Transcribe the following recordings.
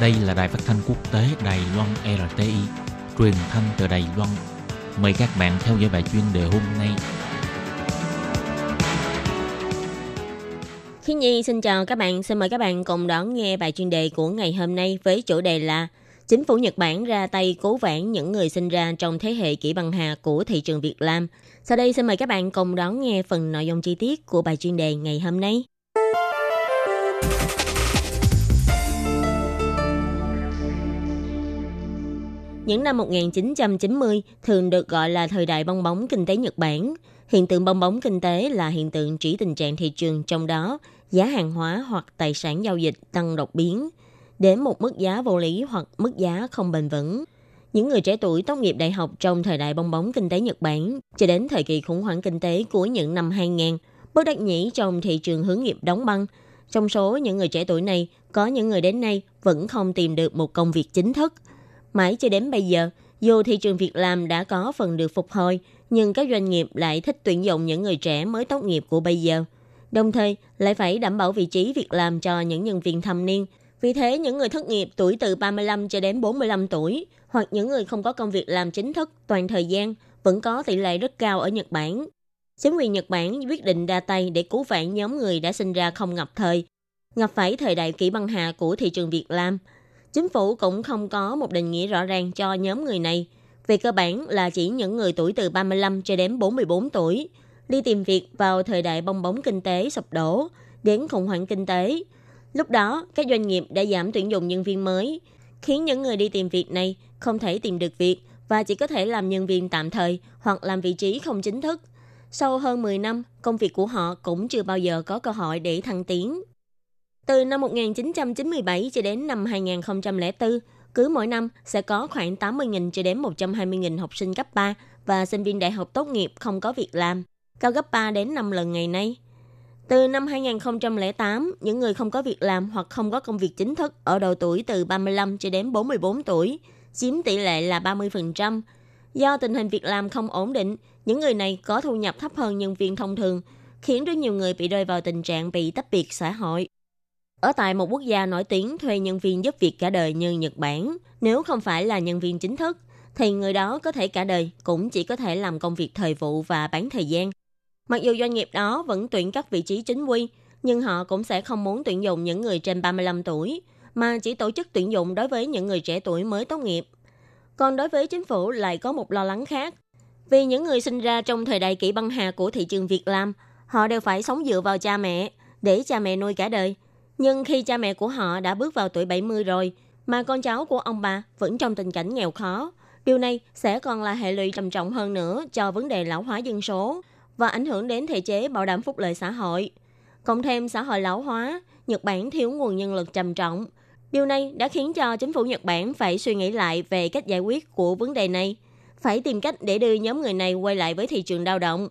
Đây là đài phát thanh quốc tế Đài Loan RTI, truyền thanh từ Đài Loan. Mời các bạn theo dõi bài chuyên đề hôm nay. Khi Nhi xin chào các bạn, xin mời các bạn cùng đón nghe bài chuyên đề của ngày hôm nay với chủ đề là Chính phủ Nhật Bản ra tay cố vãn những người sinh ra trong thế hệ kỷ bằng hà của thị trường Việt Nam. Sau đây xin mời các bạn cùng đón nghe phần nội dung chi tiết của bài chuyên đề ngày hôm nay. Những năm 1990 thường được gọi là thời đại bong bóng kinh tế Nhật Bản. Hiện tượng bong bóng kinh tế là hiện tượng chỉ tình trạng thị trường trong đó giá hàng hóa hoặc tài sản giao dịch tăng đột biến đến một mức giá vô lý hoặc mức giá không bền vững. Những người trẻ tuổi tốt nghiệp đại học trong thời đại bong bóng kinh tế Nhật Bản cho đến thời kỳ khủng hoảng kinh tế của những năm 2000, bất đắc nhĩ trong thị trường hướng nghiệp đóng băng. Trong số những người trẻ tuổi này, có những người đến nay vẫn không tìm được một công việc chính thức – Mãi cho đến bây giờ, dù thị trường việc làm đã có phần được phục hồi, nhưng các doanh nghiệp lại thích tuyển dụng những người trẻ mới tốt nghiệp của bây giờ. Đồng thời, lại phải đảm bảo vị trí việc làm cho những nhân viên thâm niên. Vì thế, những người thất nghiệp tuổi từ 35 cho đến 45 tuổi, hoặc những người không có công việc làm chính thức toàn thời gian, vẫn có tỷ lệ rất cao ở Nhật Bản. Chính quyền Nhật Bản quyết định ra tay để cứu vãn nhóm người đã sinh ra không ngập thời, ngập phải thời đại kỷ băng hà của thị trường việc làm – Chính phủ cũng không có một định nghĩa rõ ràng cho nhóm người này. Về cơ bản là chỉ những người tuổi từ 35 cho đến 44 tuổi đi tìm việc vào thời đại bong bóng kinh tế sụp đổ đến khủng hoảng kinh tế. Lúc đó, các doanh nghiệp đã giảm tuyển dụng nhân viên mới, khiến những người đi tìm việc này không thể tìm được việc và chỉ có thể làm nhân viên tạm thời hoặc làm vị trí không chính thức. Sau hơn 10 năm, công việc của họ cũng chưa bao giờ có cơ hội để thăng tiến. Từ năm 1997 cho đến năm 2004, cứ mỗi năm sẽ có khoảng 80.000 cho đến 120.000 học sinh cấp 3 và sinh viên đại học tốt nghiệp không có việc làm, cao gấp 3 đến 5 lần ngày nay. Từ năm 2008, những người không có việc làm hoặc không có công việc chính thức ở độ tuổi từ 35 cho đến 44 tuổi chiếm tỷ lệ là 30%. Do tình hình việc làm không ổn định, những người này có thu nhập thấp hơn nhân viên thông thường, khiến rất nhiều người bị rơi vào tình trạng bị tách biệt xã hội. Ở tại một quốc gia nổi tiếng thuê nhân viên giúp việc cả đời như Nhật Bản, nếu không phải là nhân viên chính thức, thì người đó có thể cả đời cũng chỉ có thể làm công việc thời vụ và bán thời gian. Mặc dù doanh nghiệp đó vẫn tuyển các vị trí chính quy, nhưng họ cũng sẽ không muốn tuyển dụng những người trên 35 tuổi, mà chỉ tổ chức tuyển dụng đối với những người trẻ tuổi mới tốt nghiệp. Còn đối với chính phủ lại có một lo lắng khác. Vì những người sinh ra trong thời đại kỷ băng hà của thị trường Việt Nam, họ đều phải sống dựa vào cha mẹ, để cha mẹ nuôi cả đời – nhưng khi cha mẹ của họ đã bước vào tuổi 70 rồi, mà con cháu của ông bà vẫn trong tình cảnh nghèo khó, điều này sẽ còn là hệ lụy trầm trọng hơn nữa cho vấn đề lão hóa dân số và ảnh hưởng đến thể chế bảo đảm phúc lợi xã hội. Cộng thêm xã hội lão hóa, Nhật Bản thiếu nguồn nhân lực trầm trọng. Điều này đã khiến cho chính phủ Nhật Bản phải suy nghĩ lại về cách giải quyết của vấn đề này, phải tìm cách để đưa nhóm người này quay lại với thị trường lao động.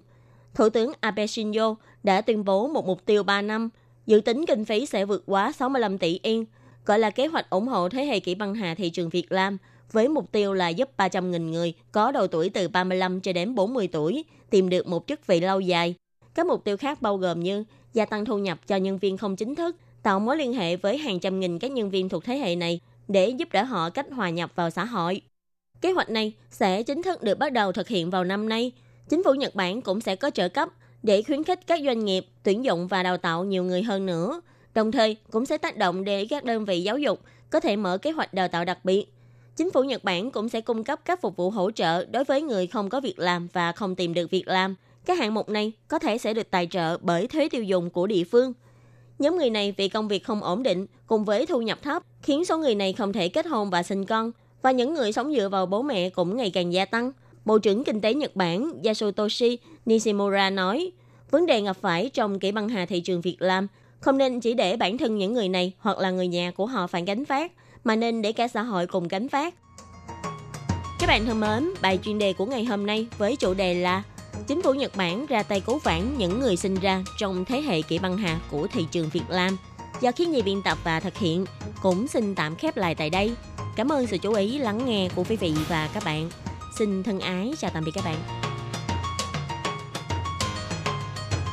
Thủ tướng Abe Shinzo đã tuyên bố một mục tiêu 3 năm dự tính kinh phí sẽ vượt quá 65 tỷ yên, gọi là kế hoạch ủng hộ thế hệ kỹ băng hà thị trường Việt Nam, với mục tiêu là giúp 300.000 người có độ tuổi từ 35 cho đến 40 tuổi tìm được một chức vị lâu dài. Các mục tiêu khác bao gồm như gia tăng thu nhập cho nhân viên không chính thức, tạo mối liên hệ với hàng trăm nghìn các nhân viên thuộc thế hệ này để giúp đỡ họ cách hòa nhập vào xã hội. Kế hoạch này sẽ chính thức được bắt đầu thực hiện vào năm nay. Chính phủ Nhật Bản cũng sẽ có trợ cấp để khuyến khích các doanh nghiệp tuyển dụng và đào tạo nhiều người hơn nữa. Đồng thời, cũng sẽ tác động để các đơn vị giáo dục có thể mở kế hoạch đào tạo đặc biệt. Chính phủ Nhật Bản cũng sẽ cung cấp các phục vụ hỗ trợ đối với người không có việc làm và không tìm được việc làm. Các hạng mục này có thể sẽ được tài trợ bởi thuế tiêu dùng của địa phương. Nhóm người này vì công việc không ổn định cùng với thu nhập thấp khiến số người này không thể kết hôn và sinh con, và những người sống dựa vào bố mẹ cũng ngày càng gia tăng. Bộ trưởng Kinh tế Nhật Bản Yasutoshi Nishimura nói, vấn đề gặp phải trong kỹ băng hà thị trường Việt Nam không nên chỉ để bản thân những người này hoặc là người nhà của họ phải gánh phát, mà nên để cả xã hội cùng gánh phát. Các bạn thân mến, bài chuyên đề của ngày hôm nay với chủ đề là Chính phủ Nhật Bản ra tay cứu vãn những người sinh ra trong thế hệ kỹ băng hà của thị trường Việt Nam. Do khiến nhi biên tập và thực hiện, cũng xin tạm khép lại tại đây. Cảm ơn sự chú ý lắng nghe của quý vị và các bạn. Xin thân ái chào tạm biệt các bạn.